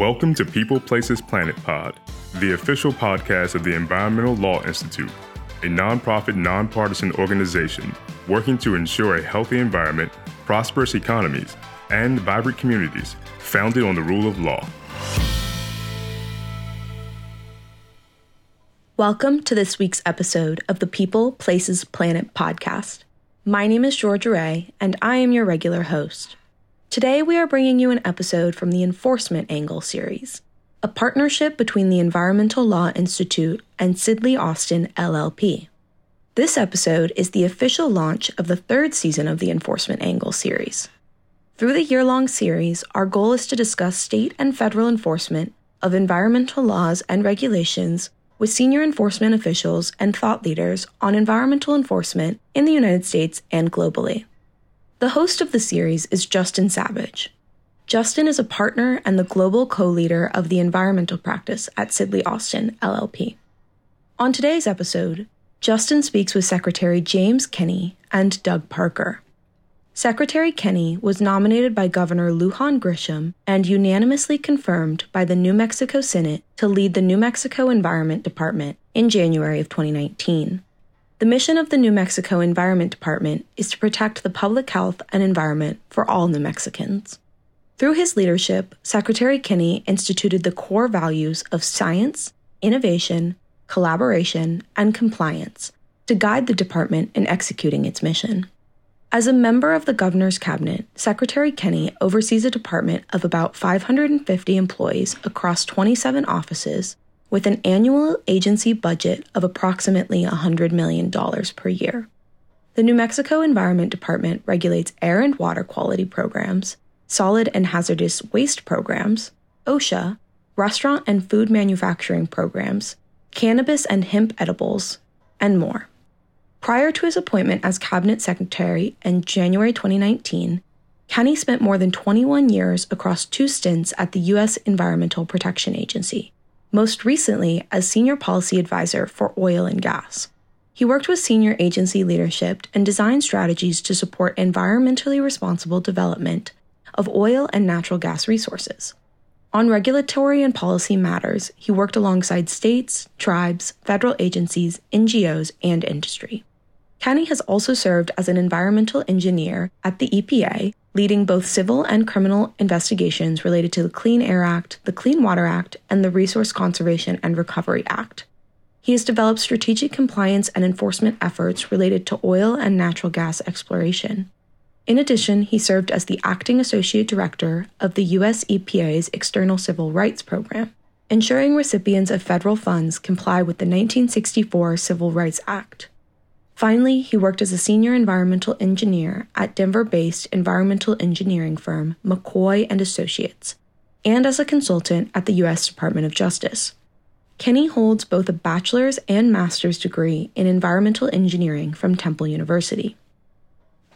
Welcome to People Places Planet Pod, the official podcast of the Environmental Law Institute, a nonprofit, nonpartisan organization working to ensure a healthy environment, prosperous economies, and vibrant communities founded on the rule of law. Welcome to this week's episode of the People, Places, Planet podcast. My name is Georgia Ray, and I am your regular host. Today, we are bringing you an episode from the Enforcement Angle series, a partnership between the Environmental Law Institute and Sidley Austin LLP. This episode is the official launch of the third season of the Enforcement Angle series. Through the year long series, our goal is to discuss state and federal enforcement of environmental laws and regulations with senior enforcement officials and thought leaders on environmental enforcement in the United States and globally. The host of the series is Justin Savage. Justin is a partner and the global co leader of the environmental practice at Sidley Austin, LLP. On today's episode, Justin speaks with Secretary James Kenney and Doug Parker. Secretary Kenney was nominated by Governor Lujan Grisham and unanimously confirmed by the New Mexico Senate to lead the New Mexico Environment Department in January of 2019. The mission of the New Mexico Environment Department is to protect the public health and environment for all New Mexicans. Through his leadership, Secretary Kenney instituted the core values of science, innovation, collaboration, and compliance to guide the department in executing its mission. As a member of the governor's cabinet, Secretary Kenney oversees a department of about 550 employees across 27 offices with an annual agency budget of approximately $100 million per year. The New Mexico Environment Department regulates air and water quality programs, solid and hazardous waste programs, OSHA, restaurant and food manufacturing programs, cannabis and hemp edibles, and more. Prior to his appointment as Cabinet Secretary in January 2019, Kenney spent more than 21 years across two stints at the U.S. Environmental Protection Agency, most recently as Senior Policy Advisor for Oil and Gas. He worked with senior agency leadership and designed strategies to support environmentally responsible development of oil and natural gas resources. On regulatory and policy matters, he worked alongside states, tribes, federal agencies, NGOs, and industry. Kenney has also served as an environmental engineer at the EPA leading both civil and criminal investigations related to the Clean Air Act, the Clean Water Act, and the Resource Conservation and Recovery Act. He has developed strategic compliance and enforcement efforts related to oil and natural gas exploration. In addition, he served as the acting associate director of the U.S. EPA's External Civil Rights Program, ensuring recipients of federal funds comply with the 1964 Civil Rights Act. Finally, he worked as a senior environmental engineer at Denver-based environmental engineering firm McCoy and Associates, and as a consultant at the U.S. Department of Justice. Kenney holds both a bachelor's and master's degree in environmental engineering from Temple University.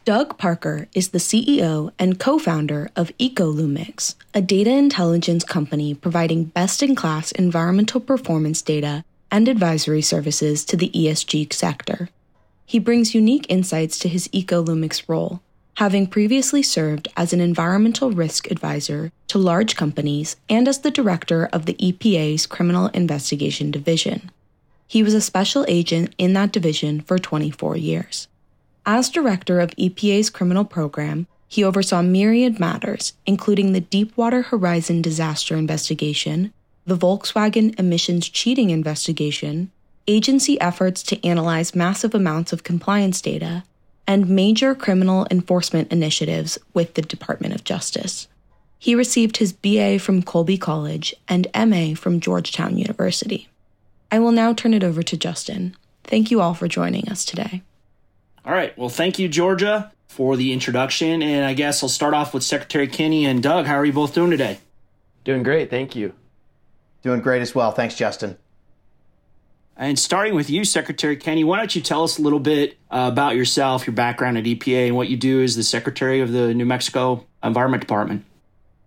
Doug Parker is the CEO and co founder of EcoLumix, a data intelligence company providing best in class environmental performance data and advisory services to the ESG sector. He brings unique insights to his EcoLumix role, having previously served as an environmental risk advisor to large companies and as the director of the EPA's Criminal Investigation Division. He was a special agent in that division for 24 years. As director of EPA's criminal program, he oversaw myriad matters, including the Deepwater Horizon disaster investigation, the Volkswagen emissions cheating investigation, agency efforts to analyze massive amounts of compliance data, and major criminal enforcement initiatives with the Department of Justice. He received his BA from Colby College and MA from Georgetown University. I will now turn it over to Justin. Thank you all for joining us today. All right. Well, thank you, Georgia, for the introduction. And I guess I'll start off with Secretary Kenney and Doug. How are you both doing today? Doing great. Thank you. Doing great as well. Thanks, Justin. And starting with you, Secretary Kenney, why don't you tell us a little bit uh, about yourself, your background at EPA, and what you do as the Secretary of the New Mexico Environment Department?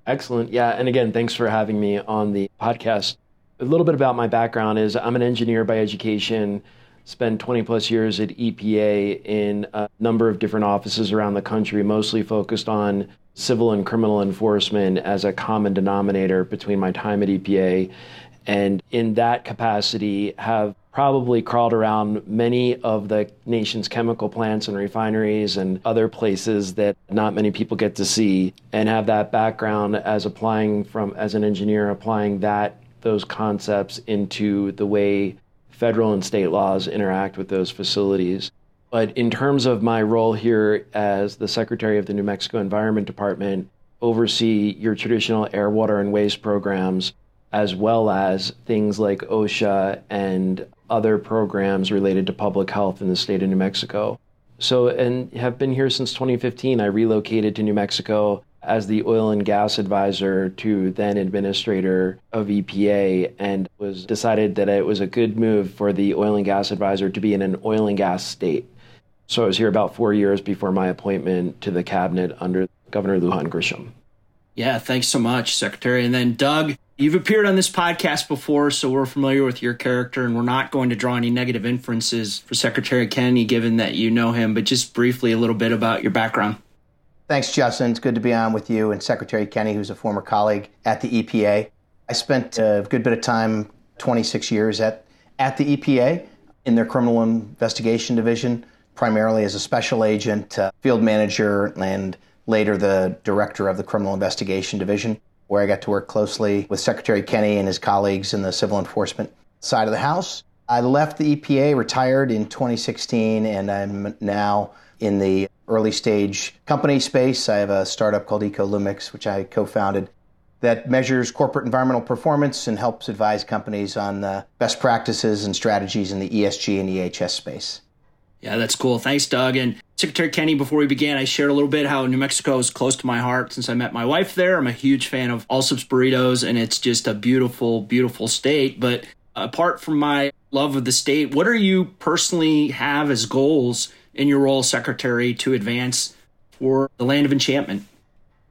Excellent. Yeah. And again, thanks for having me on the podcast. A little bit about my background is I'm an engineer by education, spent 20 plus years at EPA in a number of different offices around the country, mostly focused on civil and criminal enforcement as a common denominator between my time at EPA and in that capacity have probably crawled around many of the nation's chemical plants and refineries and other places that not many people get to see and have that background as applying from as an engineer applying that those concepts into the way federal and state laws interact with those facilities. But in terms of my role here as the Secretary of the New Mexico Environment Department, oversee your traditional air, water, and waste programs, as well as things like OSHA and other programs related to public health in the state of New Mexico. So, and have been here since 2015. I relocated to New Mexico as the oil and gas advisor to then administrator of EPA and was decided that it was a good move for the oil and gas advisor to be in an oil and gas state. So I was here about four years before my appointment to the cabinet under Governor Lujan Grisham. Yeah, thanks so much, Secretary. And then Doug, You've appeared on this podcast before, so we're familiar with your character, and we're not going to draw any negative inferences for Secretary Kennedy, given that you know him, but just briefly a little bit about your background. Thanks, Justin. It's good to be on with you and Secretary Kenney, who's a former colleague at the EPA. I spent a good bit of time, 26 years, at, at the EPA in their criminal investigation division, primarily as a special agent, uh, field manager, and later the director of the criminal investigation division where I got to work closely with Secretary Kenney and his colleagues in the civil enforcement side of the House. I left the EPA, retired in 2016, and I'm now in the early stage company space. I have a startup called EcoLumix, which I co founded, that measures corporate environmental performance and helps advise companies on the best practices and strategies in the ESG and EHS space. Yeah, that's cool. Thanks, Doug. And Secretary Kenney, before we began, I shared a little bit how New Mexico is close to my heart since I met my wife there. I'm a huge fan of Allsup's burritos, and it's just a beautiful, beautiful state. But apart from my love of the state, what do you personally have as goals in your role as secretary to advance for the land of enchantment?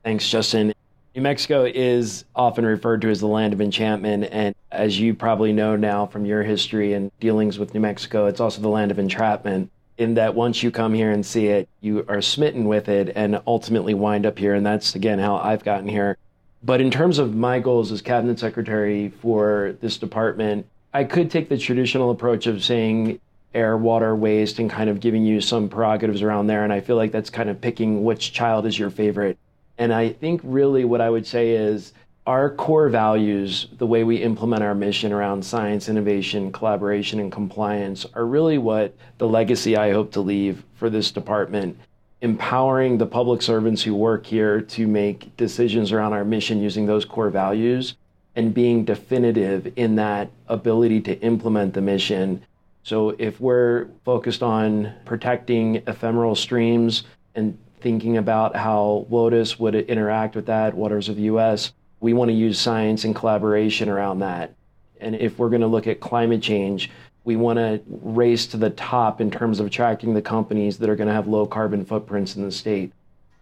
Thanks, Justin. New Mexico is often referred to as the land of enchantment. And as you probably know now from your history and dealings with New Mexico, it's also the land of entrapment in that once you come here and see it, you are smitten with it and ultimately wind up here. And that's, again, how I've gotten here. But in terms of my goals as cabinet secretary for this department, I could take the traditional approach of saying air, water, waste, and kind of giving you some prerogatives around there. And I feel like that's kind of picking which child is your favorite. And I think really what I would say is our core values, the way we implement our mission around science, innovation, collaboration, and compliance, are really what the legacy I hope to leave for this department. Empowering the public servants who work here to make decisions around our mission using those core values and being definitive in that ability to implement the mission. So, if we're focused on protecting ephemeral streams and thinking about how WOTUS would interact with that, Waters of the US, we want to use science and collaboration around that. And if we're going to look at climate change, we want to race to the top in terms of attracting the companies that are going to have low carbon footprints in the state.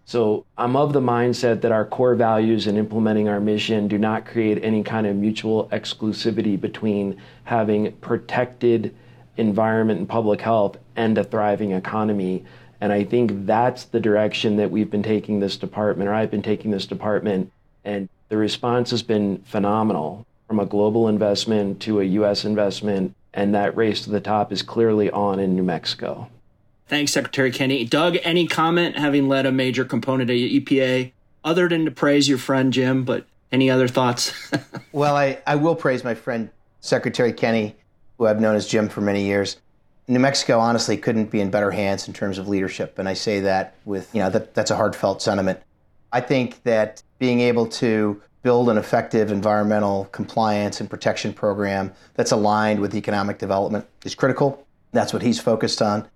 So I'm of the mindset that our core values in implementing our mission do not create any kind of mutual exclusivity between having protected environment and public health and a thriving economy. And I think that's the direction that we've been taking this department, or I've been taking this department. And the response has been phenomenal from a global investment to a U.S. investment, and that race to the top is clearly on in New Mexico. Thanks, Secretary Kenney. Doug, any comment having led a major component of EPA, other than to praise your friend Jim, but any other thoughts? well, I, I will praise my friend Secretary Kenney, who I've known as Jim for many years. New Mexico honestly couldn't be in better hands in terms of leadership, and I say that with you know that that's a heartfelt sentiment. I think that being able to build an effective environmental compliance and protection program that's aligned with economic development is critical. That's what he's focused on.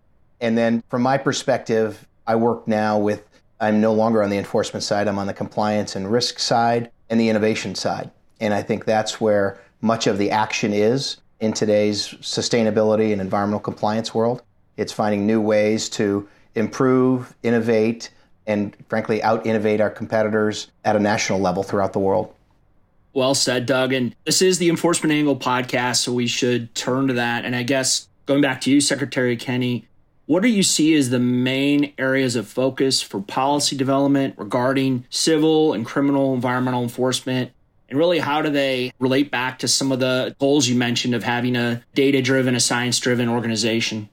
And then from my perspective, I work now with, I'm no longer on the enforcement side, I'm on the compliance and risk side and the innovation side. And I think that's where much of the action is in today's sustainability and environmental compliance world. It's finding new ways to improve, innovate, and frankly out innovate our competitors at a national level throughout the world. Well said, Doug. And this is the Enforcement Angle podcast, so we should turn to that. And I guess going back to you, Secretary Kenney, What do you see as the main areas of focus for policy development regarding civil and criminal environmental enforcement? And really, how do they relate back to some of the goals you mentioned of having a data driven, a science driven organization?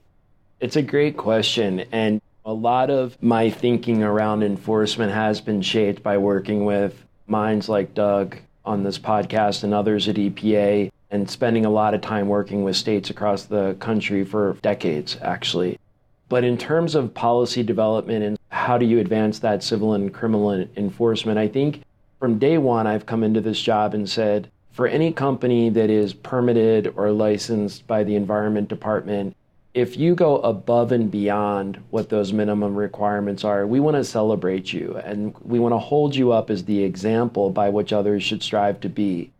It's a great question. And a lot of my thinking around enforcement has been shaped by working with minds like Doug on this podcast and others at EPA and spending a lot of time working with states across the country for decades, actually. But in terms of policy development and how do you advance that civil and criminal enforcement, I think from day one, I've come into this job and said, for any company that is permitted or licensed by the Environment Department, if you go above and beyond what those minimum requirements are, we want to celebrate you and we want to hold you up as the example by which others should strive to be.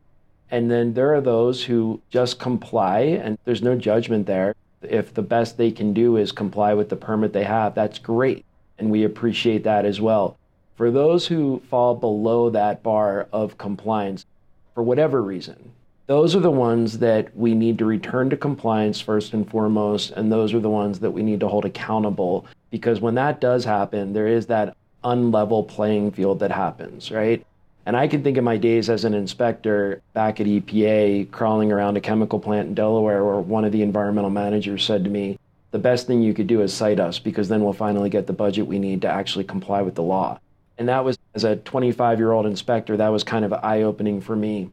And then there are those who just comply, and there's no judgment there. If the best they can do is comply with the permit they have, that's great. And we appreciate that as well. For those who fall below that bar of compliance, for whatever reason, those are the ones that we need to return to compliance first and foremost, and those are the ones that we need to hold accountable because when that does happen, there is that unlevel playing field that happens, right? And I can think of my days as an inspector back at EPA, crawling around a chemical plant in Delaware, where one of the environmental managers said to me, The best thing you could do is cite us because then we'll finally get the budget we need to actually comply with the law. And that was, as a 25 year old inspector, that was kind of eye opening for me.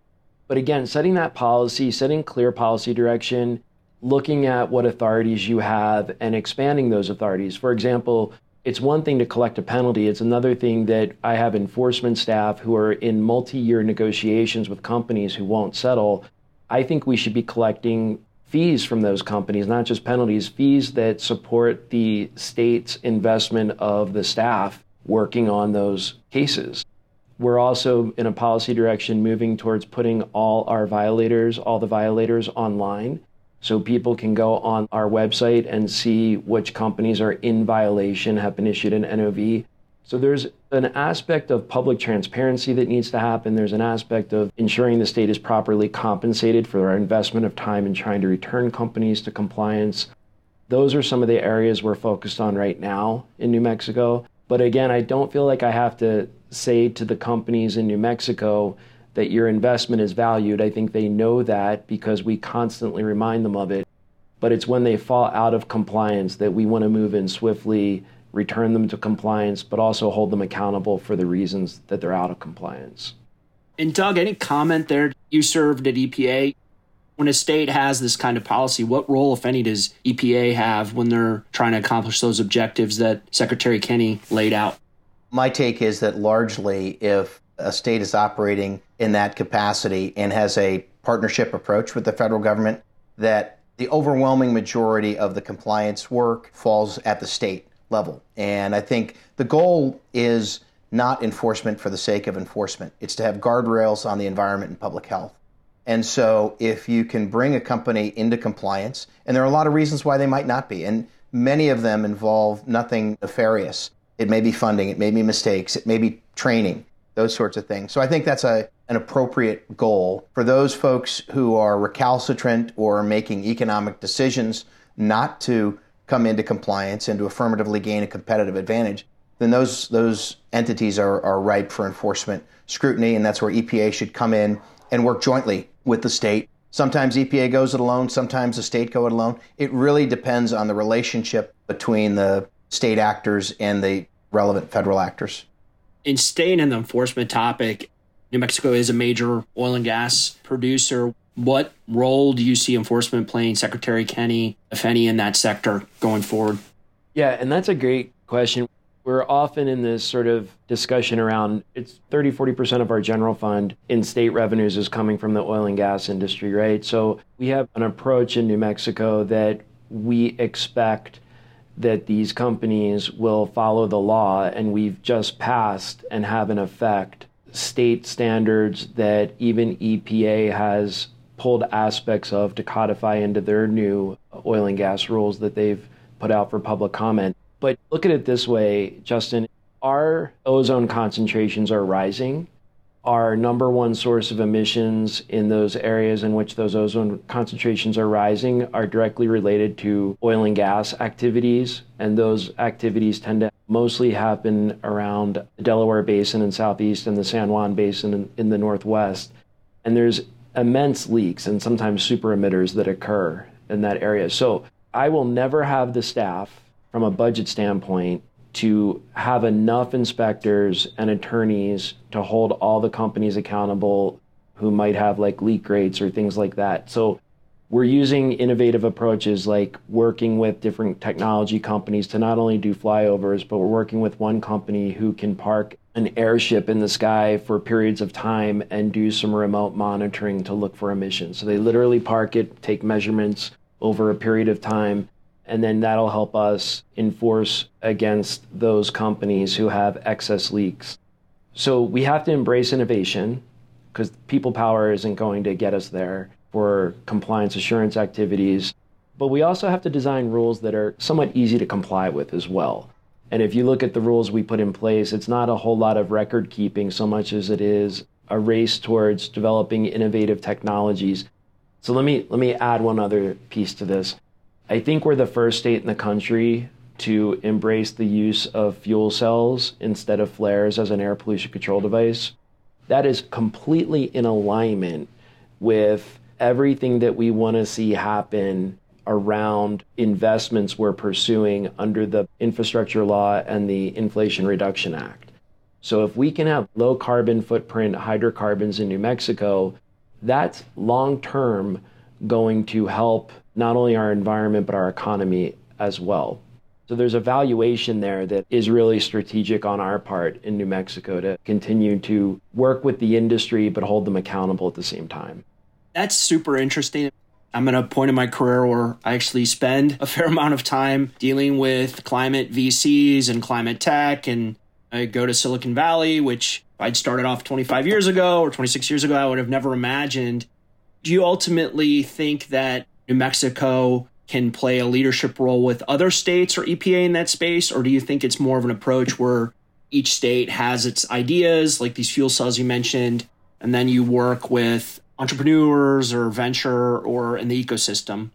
But again, setting that policy, setting clear policy direction, looking at what authorities you have and expanding those authorities. For example, it's one thing to collect a penalty, it's another thing that I have enforcement staff who are in multi year negotiations with companies who won't settle. I think we should be collecting fees from those companies, not just penalties, fees that support the state's investment of the staff working on those cases. We're also in a policy direction moving towards putting all our violators, all the violators online. So people can go on our website and see which companies are in violation, have been issued an NOV. So there's an aspect of public transparency that needs to happen. There's an aspect of ensuring the state is properly compensated for our investment of time in trying to return companies to compliance. Those are some of the areas we're focused on right now in New Mexico. But again, I don't feel like I have to say to the companies in New Mexico that your investment is valued. I think they know that because we constantly remind them of it. But it's when they fall out of compliance that we want to move in swiftly, return them to compliance, but also hold them accountable for the reasons that they're out of compliance. And Doug, any comment there? You served at EPA. When a state has this kind of policy, what role, if any, does EPA have when they're trying to accomplish those objectives that Secretary Kenney laid out? My take is that largely, if a state is operating in that capacity and has a partnership approach with the federal government, that the overwhelming majority of the compliance work falls at the state level. And I think the goal is not enforcement for the sake of enforcement, it's to have guardrails on the environment and public health. And so, if you can bring a company into compliance, and there are a lot of reasons why they might not be, and many of them involve nothing nefarious. It may be funding, it may be mistakes, it may be training, those sorts of things. So, I think that's a, an appropriate goal for those folks who are recalcitrant or making economic decisions not to come into compliance and to affirmatively gain a competitive advantage. Then those those entities are, are ripe for enforcement scrutiny, and that's where EPA should come in and work jointly with the state. Sometimes EPA goes it alone, sometimes the state go it alone. It really depends on the relationship between the state actors and the relevant federal actors. In staying in the enforcement topic, New Mexico is a major oil and gas producer. What role do you see enforcement playing, Secretary Kenney, if any, in that sector going forward? Yeah, and that's a great question we're often in this sort of discussion around it's 30 40% of our general fund in state revenues is coming from the oil and gas industry right so we have an approach in new mexico that we expect that these companies will follow the law and we've just passed and have in effect. State standards that even epa has pulled aspects of to codify into their new oil and gas rules that they've put out for public comment. But look at it this way, Justin. Our ozone concentrations are rising. Our number one source of emissions in those areas in which those ozone concentrations are rising are directly related to oil and gas activities. And those activities tend to mostly happen around the Delaware Basin in southeast and the San Juan Basin in, in the northwest. And there's immense leaks and sometimes super emitters that occur in that area. So I will never have the staff from a budget standpoint to have enough inspectors and attorneys to hold all the companies accountable who might have like leak rates or things like that. So we're using innovative approaches like working with different technology companies to not only do flyovers, but we're working with one company who can park an airship in the sky for periods of time and do some remote monitoring to look for emissions. So they literally park it, take measurements over a period of time, and then that'll help us enforce against those companies who have excess leaks. So we have to embrace innovation because people power isn't going to get us there for compliance assurance activities. But we also have to design rules that are somewhat easy to comply with as well. And if you look at the rules we put in place, it's not a whole lot of record keeping so much as it is a race towards developing innovative technologies. So let me let me add one other piece to this. I think we're the first state in the country to embrace the use of fuel cells instead of flares as an air pollution control device. That is completely in alignment with everything that we want to see happen around investments we're pursuing under the infrastructure law and the Inflation Reduction Act. So, if we can have low carbon footprint hydrocarbons in New Mexico, that's long term going to help not only our environment, but our economy as well. So there's a valuation there that is really strategic on our part in New Mexico to continue to work with the industry, but hold them accountable at the same time. That's super interesting. I'm at a point in my career where I actually spend a fair amount of time dealing with climate VCs and climate tech. And I go to Silicon Valley, which I'd started off 25 years ago or 26 years ago, I would have never imagined. Do you ultimately think that New Mexico can play a leadership role with other states or EPA in that space? Or do you think it's more of an approach where each state has its ideas, like these fuel cells you mentioned, and then you work with entrepreneurs or venture or in the ecosystem?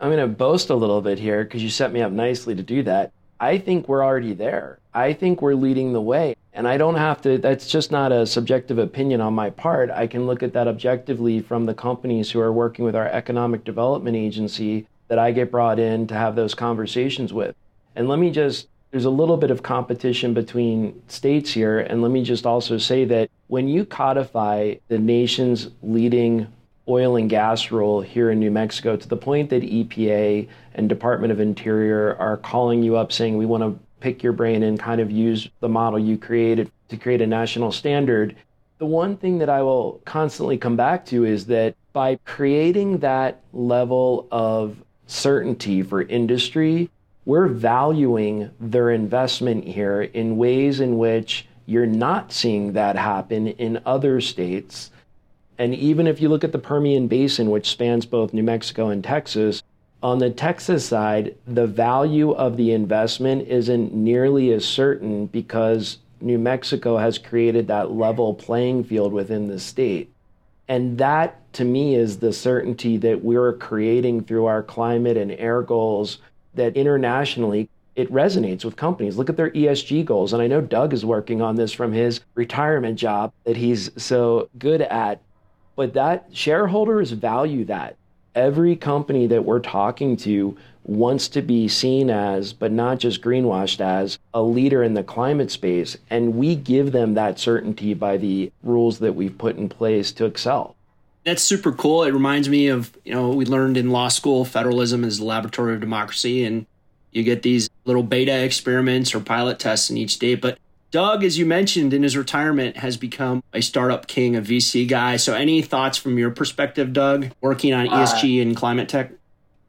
I'm going to boast a little bit here because you set me up nicely to do that. I think we're already there. I think we're leading the way. And I don't have to, that's just not a subjective opinion on my part. I can look at that objectively from the companies who are working with our economic development agency that I get brought in to have those conversations with. And let me just, there's a little bit of competition between states here. And let me just also say that when you codify the nation's leading oil and gas rule here in New Mexico to the point that EPA and Department of Interior are calling you up saying, we want to pick your brain and kind of use the model you created to create a national standard. The one thing that I will constantly come back to is that by creating that level of certainty for industry, we're valuing their investment here in ways in which you're not seeing that happen in other states. And even if you look at the Permian Basin, which spans both New Mexico and Texas, on the Texas side, the value of the investment isn't nearly as certain because New Mexico has created that level playing field within the state. And that, to me, is the certainty that we're creating through our climate and air goals that internationally it resonates with companies. Look at their ESG goals. And I know Doug is working on this from his retirement job that he's so good at. But that shareholders value that every company that we're talking to wants to be seen as, but not just greenwashed as, a leader in the climate space. And we give them that certainty by the rules that we've put in place to excel. That's super cool. It reminds me of, you know, we learned in law school federalism is the laboratory of democracy. And you get these little beta experiments or pilot tests in each state. But Doug, as you mentioned in his retirement, has become a startup king, a VC guy. So, any thoughts from your perspective, Doug, working on ESG uh, and climate tech?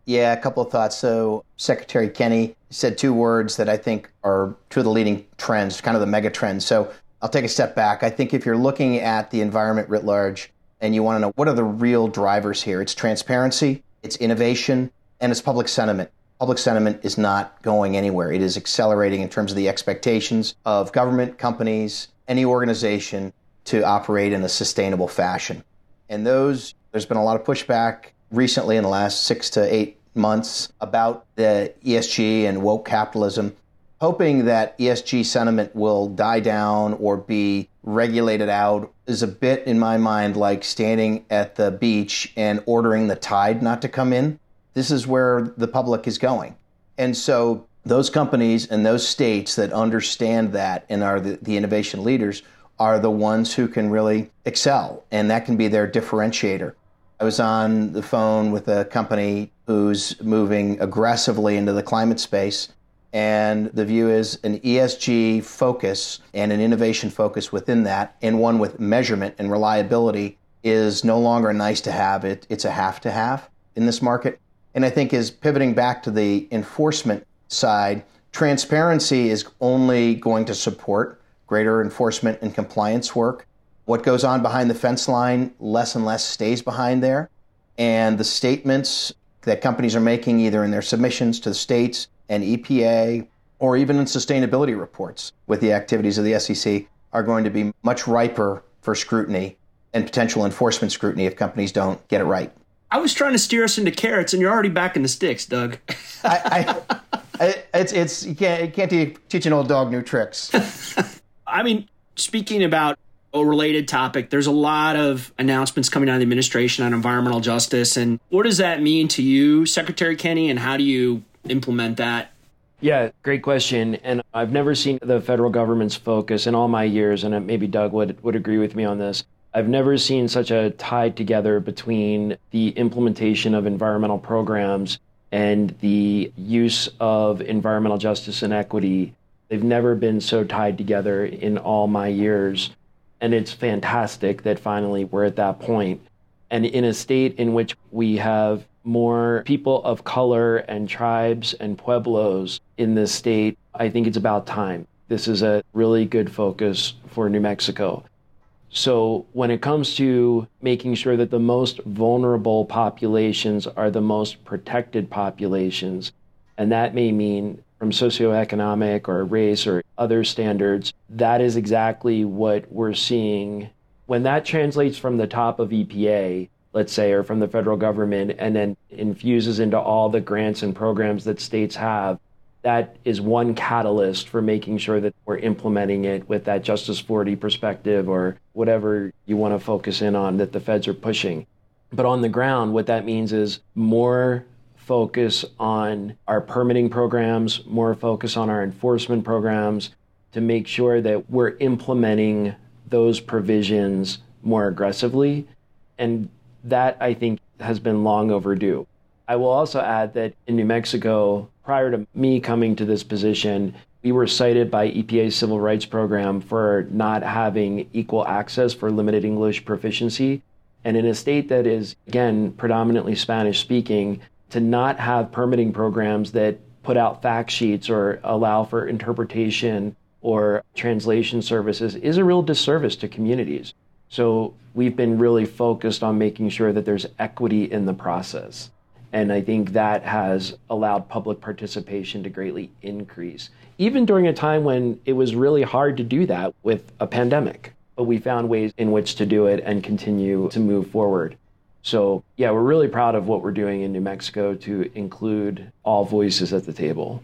Yeah, a couple of thoughts. So, Secretary Kenney said two words that I think are two of the leading trends, kind of the mega trends. So, I'll take a step back. I think if you're looking at the environment writ large and you want to know what are the real drivers here, it's transparency, it's innovation, and it's public sentiment public sentiment is not going anywhere. It is accelerating in terms of the expectations of government, companies, any organization to operate in a sustainable fashion. And those, there's been a lot of pushback recently in the last six to eight months about the ESG and woke capitalism, hoping that ESG sentiment will die down or be regulated out is a bit, in my mind, like standing at the beach and ordering the tide not to come in. This is where the public is going. And so those companies and those states that understand that and are the, the innovation leaders are the ones who can really excel, and that can be their differentiator. I was on the phone with a company who's moving aggressively into the climate space, and the view is an ESG focus and an innovation focus within that, and one with measurement and reliability is no longer nice to have. It, it's a have to have in this market. And I think is pivoting back to the enforcement side, transparency is only going to support greater enforcement and compliance work. What goes on behind the fence line, less and less stays behind there. And the statements that companies are making, either in their submissions to the states and EPA, or even in sustainability reports with the activities of the SEC, are going to be much riper for scrutiny and potential enforcement scrutiny if companies don't get it right. I was trying to steer us into carrots, and you're already back in the sticks, Doug. I, I, it's it's you can't you can't teach an old dog new tricks. I mean, speaking about a related topic, there's a lot of announcements coming out of the administration on environmental justice. And what does that mean to you, Secretary Kenney, and how do you implement that? Yeah, great question. And I've never seen the federal government's focus in all my years, and maybe Doug would, would agree with me on this. I've never seen such a tie together between the implementation of environmental programs and the use of environmental justice and equity They've never been so tied together in all my years. And it's fantastic that finally we're at that point. And in a state in which we have more people of color and tribes and pueblos in this state, I think it's about time. This is a really good focus for New Mexico. So, when it comes to making sure that the most vulnerable populations are the most protected populations, and that may mean from socioeconomic or race or other standards, that is exactly what we're seeing. When that translates from the top of EPA, let's say, or from the federal government, and then infuses into all the grants and programs that states have, that is one catalyst for making sure that we're implementing it with that Justice 40 perspective or whatever you want to focus in on that the feds are pushing. But on the ground, what that means is more focus on our permitting programs, more focus on our enforcement programs to make sure that we're implementing those provisions more aggressively. And that, I think, has been long overdue. I will also add that in New Mexico, prior to me coming to this position, we were cited by EPA's civil rights program for not having equal access for limited English proficiency. And in a state that is, again, predominantly Spanish speaking, to not have permitting programs that put out fact sheets or allow for interpretation or translation services is a real disservice to communities. So we've been really focused on making sure that there's equity in the process. And I think that has allowed public participation to greatly increase, even during a time when it was really hard to do that with a pandemic. But we found ways in which to do it and continue to move forward. So, yeah, we're really proud of what we're doing in New Mexico to include all voices at the table.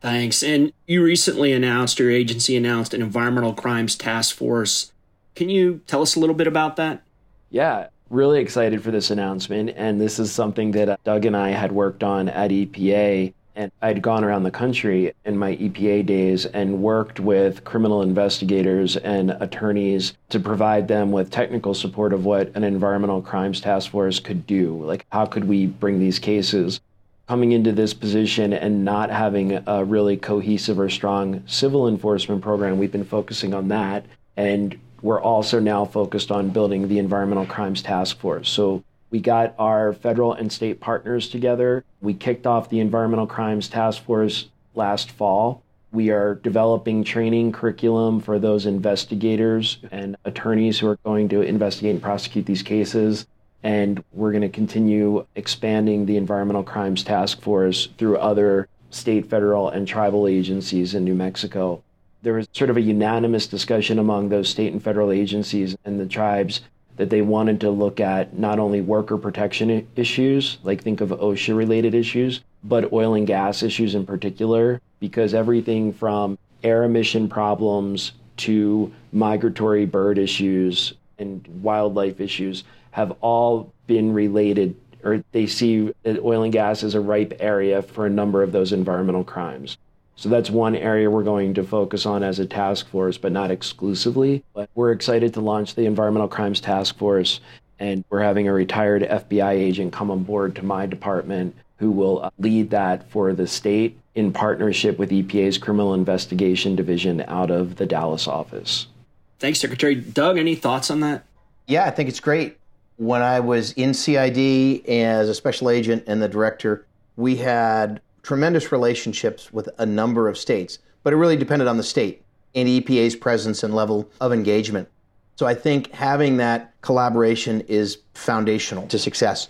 Thanks. And you recently announced, your agency announced an environmental crimes task force. Can you tell us a little bit about that? Yeah, really excited for this announcement. And this is something that Doug and I had worked on at EPA and I'd gone around the country in my EPA days and worked with criminal investigators and attorneys to provide them with technical support of what an environmental crimes task force could do. Like, how could we bring these cases? Coming into this position and not having a really cohesive or strong civil enforcement program, we've been focusing on that. And we're also now focused on building the environmental crimes task force. So we got our federal and state partners together. We kicked off the Environmental Crimes Task Force last fall. We are developing training curriculum for those investigators and attorneys who are going to investigate and prosecute these cases. And we're going to continue expanding the Environmental Crimes Task Force through other state, federal, and tribal agencies in New Mexico there was sort of a unanimous discussion among those state and federal agencies and the tribes that they wanted to look at not only worker protection issues, like think of OSHA related issues, but oil and gas issues in particular, because everything from air emission problems to migratory bird issues and wildlife issues have all been related or they see oil and gas as a ripe area for a number of those environmental crimes. So that's one area we're going to focus on as a task force, but not exclusively. But we're excited to launch the Environmental Crimes Task Force, and we're having a retired FBI agent come on board to my department who will uh, lead that for the state in partnership with EPA's Criminal Investigation Division out of the Dallas office. Thanks, Secretary. Doug, any thoughts on that? Yeah, I think it's great. When I was in CID as a special agent and the director, we had tremendous relationships with a number of states, but it really depended on the state and EPA's presence and level of engagement. So I think having that collaboration is foundational to success.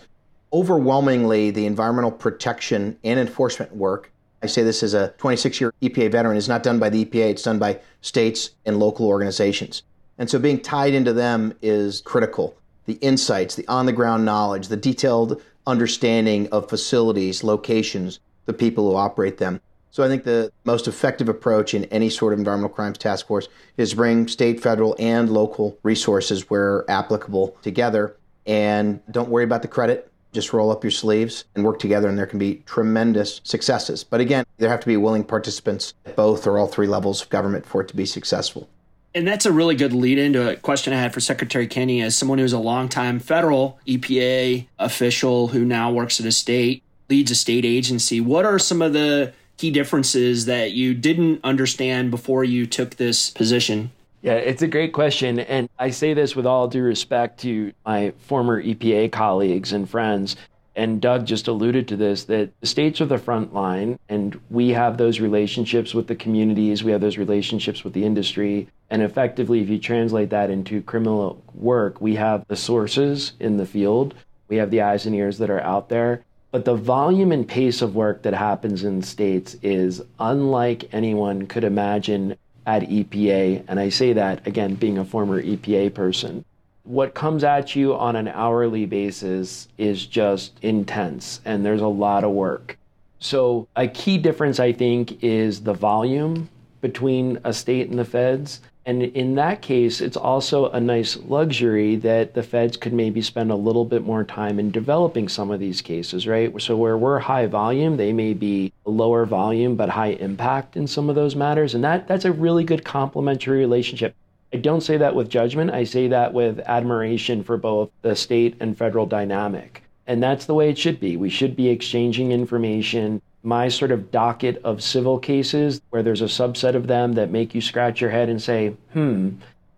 Overwhelmingly, the environmental protection and enforcement work, I say this as a 26 year EPA veteran, is not done by the EPA, it's done by states and local organizations. And so being tied into them is critical. The insights, the on the ground knowledge, the detailed understanding of facilities, locations, the people who operate them. So I think the most effective approach in any sort of environmental crimes task force is bring state, federal, and local resources where applicable together. And don't worry about the credit. Just roll up your sleeves and work together, and there can be tremendous successes. But again, there have to be willing participants at both or all three levels of government for it to be successful. And that's a really good lead into a question I had for Secretary Kenney as someone who's a longtime federal EPA official who now works at a state leads a state agency. What are some of the key differences that you didn't understand before you took this position? Yeah, it's a great question. And I say this with all due respect to my former EPA colleagues and friends. And Doug just alluded to this that the states are the front line, and we have those relationships with the communities, we have those relationships with the industry. And effectively, if you translate that into criminal work, we have the sources in the field, we have the eyes and ears that are out there, but the volume and pace of work that happens in states is unlike anyone could imagine at EPA. And I say that again, being a former EPA person. What comes at you on an hourly basis is just intense, and there's a lot of work. So, a key difference, I think, is the volume between a state and the feds. And in that case, it's also a nice luxury that the feds could maybe spend a little bit more time in developing some of these cases, right? So where we're high volume, they may be lower volume but high impact in some of those matters. And that that's a really good complementary relationship. I don't say that with judgment. I say that with admiration for both the state and federal dynamic. And that's the way it should be. We should be exchanging information my sort of docket of civil cases where there's a subset of them that make you scratch your head and say, hmm,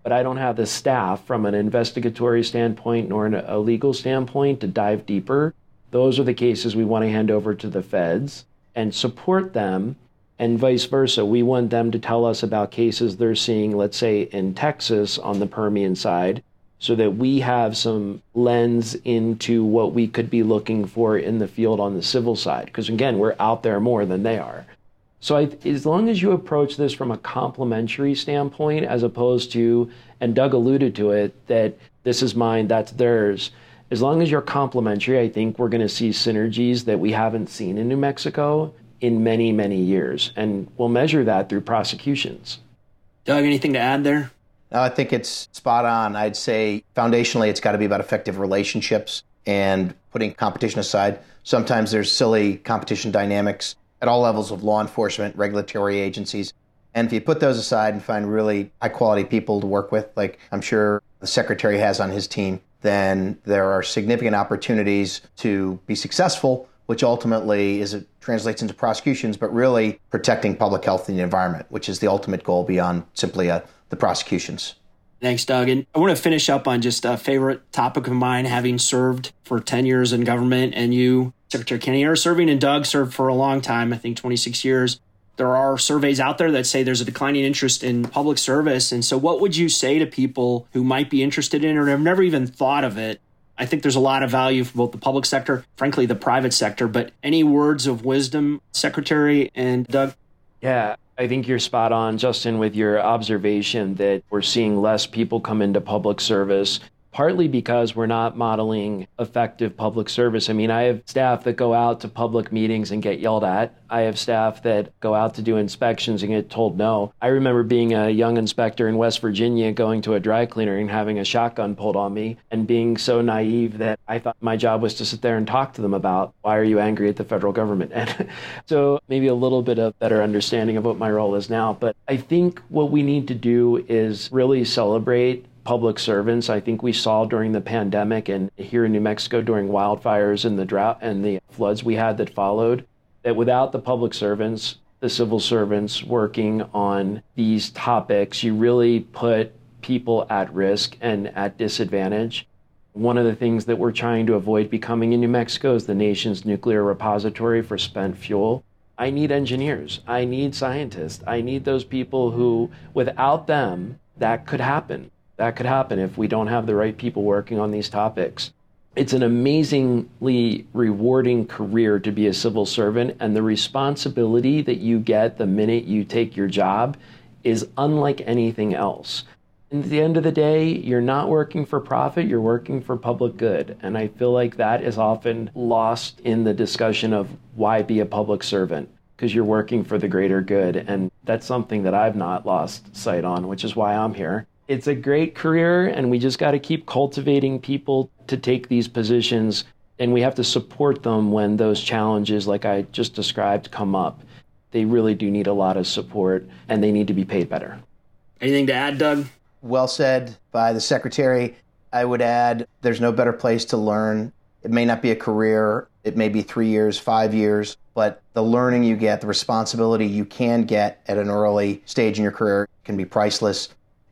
but I don't have the staff from an investigatory standpoint nor a legal standpoint to dive deeper. Those are the cases we want to hand over to the feds and support them, and vice versa. We want them to tell us about cases they're seeing, let's say in Texas on the Permian side, so that we have some lens into what we could be looking for in the field on the civil side. Because again, we're out there more than they are. So I, as long as you approach this from a complementary standpoint, as opposed to, and Doug alluded to it, that this is mine, that's theirs. As long as you're complementary, I think we're going to see synergies that we haven't seen in New Mexico in many, many years. And we'll measure that through prosecutions. Doug, anything to add there? No, I think it's spot on. I'd say foundationally, it's got to be about effective relationships and putting competition aside. Sometimes there's silly competition dynamics at all levels of law enforcement, regulatory agencies. And if you put those aside and find really high quality people to work with, like I'm sure the secretary has on his team, then there are significant opportunities to be successful, which ultimately is it translates into prosecutions, but really protecting public health and the environment, which is the ultimate goal beyond simply a the prosecutions. Thanks, Doug. And I want to finish up on just a favorite topic of mine, having served for 10 years in government, and you, Secretary Kenney, are serving, and Doug served for a long time, I think 26 years. There are surveys out there that say there's a declining interest in public service. And so, what would you say to people who might be interested in it or have never even thought of it? I think there's a lot of value for both the public sector, frankly, the private sector. But any words of wisdom, Secretary and Doug? Yeah, I think you're spot on, Justin, with your observation that we're seeing less people come into public service partly because we're not modeling effective public service. I mean, I have staff that go out to public meetings and get yelled at. I have staff that go out to do inspections and get told no. I remember being a young inspector in West Virginia going to a dry cleaner and having a shotgun pulled on me and being so naive that I thought my job was to sit there and talk to them about why are you angry at the federal government? And so maybe a little bit of better understanding of what my role is now. But I think what we need to do is really celebrate public servants. I think we saw during the pandemic and here in New Mexico during wildfires and the drought and the floods we had that followed, that without the public servants, the civil servants working on these topics, you really put people at risk and at disadvantage. One of the things that we're trying to avoid becoming in New Mexico is the nation's nuclear repository for spent fuel. I need engineers. I need scientists. I need those people who, without them, that could happen. That could happen if we don't have the right people working on these topics. It's an amazingly rewarding career to be a civil servant, and the responsibility that you get the minute you take your job is unlike anything else. And at the end of the day, you're not working for profit, you're working for public good. And I feel like that is often lost in the discussion of why be a public servant, because you're working for the greater good. And that's something that I've not lost sight on, which is why I'm here it's a great career, and we just got to keep cultivating people to take these positions. And we have to support them when those challenges, like I just described, come up. They really do need a lot of support, and they need to be paid better. Anything to add, Doug? Well said by the secretary. I would add there's no better place to learn. It may not be a career, it may be three years, five years, but the learning you get, the responsibility you can get at an early stage in your career can be priceless.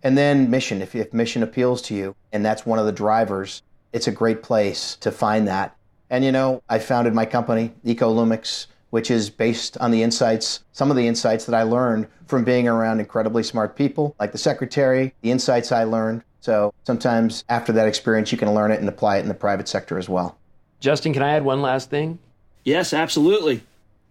And then mission, if, if mission appeals to you, and that's one of the drivers, it's a great place to find that. And you know, I founded my company, EcoLumix, which is based on the insights, some of the insights that I learned from being around incredibly smart people like the secretary, the insights I learned. So sometimes after that experience, you can learn it and apply it in the private sector as well. Justin, can I add one last thing? Yes, absolutely.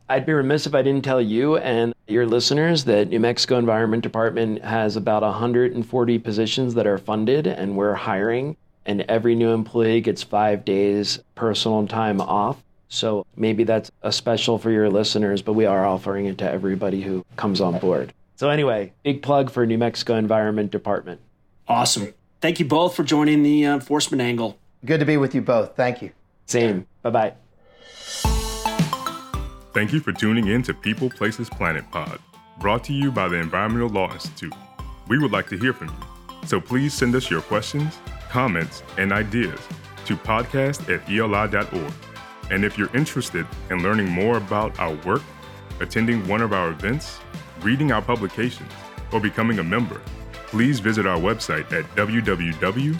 I'd be remiss if I didn't tell you and your listeners that New Mexico Environment Department has about 140 positions that are funded and we're hiring and every new employee gets 5 days personal time off. So maybe that's a special for your listeners, but we are offering it to everybody who comes on board. So anyway, big plug for New Mexico Environment Department. Awesome. Thank you both for joining the uh, enforcement angle. Good to be with you both. Thank you. Same. Bye-bye. Thank you for tuning in to People Places Planet Pod, brought to you by the Environmental Law Institute. We would like to hear from you, so please send us your questions, comments, and ideas to podcast at eli.org. And if you're interested in learning more about our work, attending one of our events, reading our publications, or becoming a member, please visit our website at www.eli.org.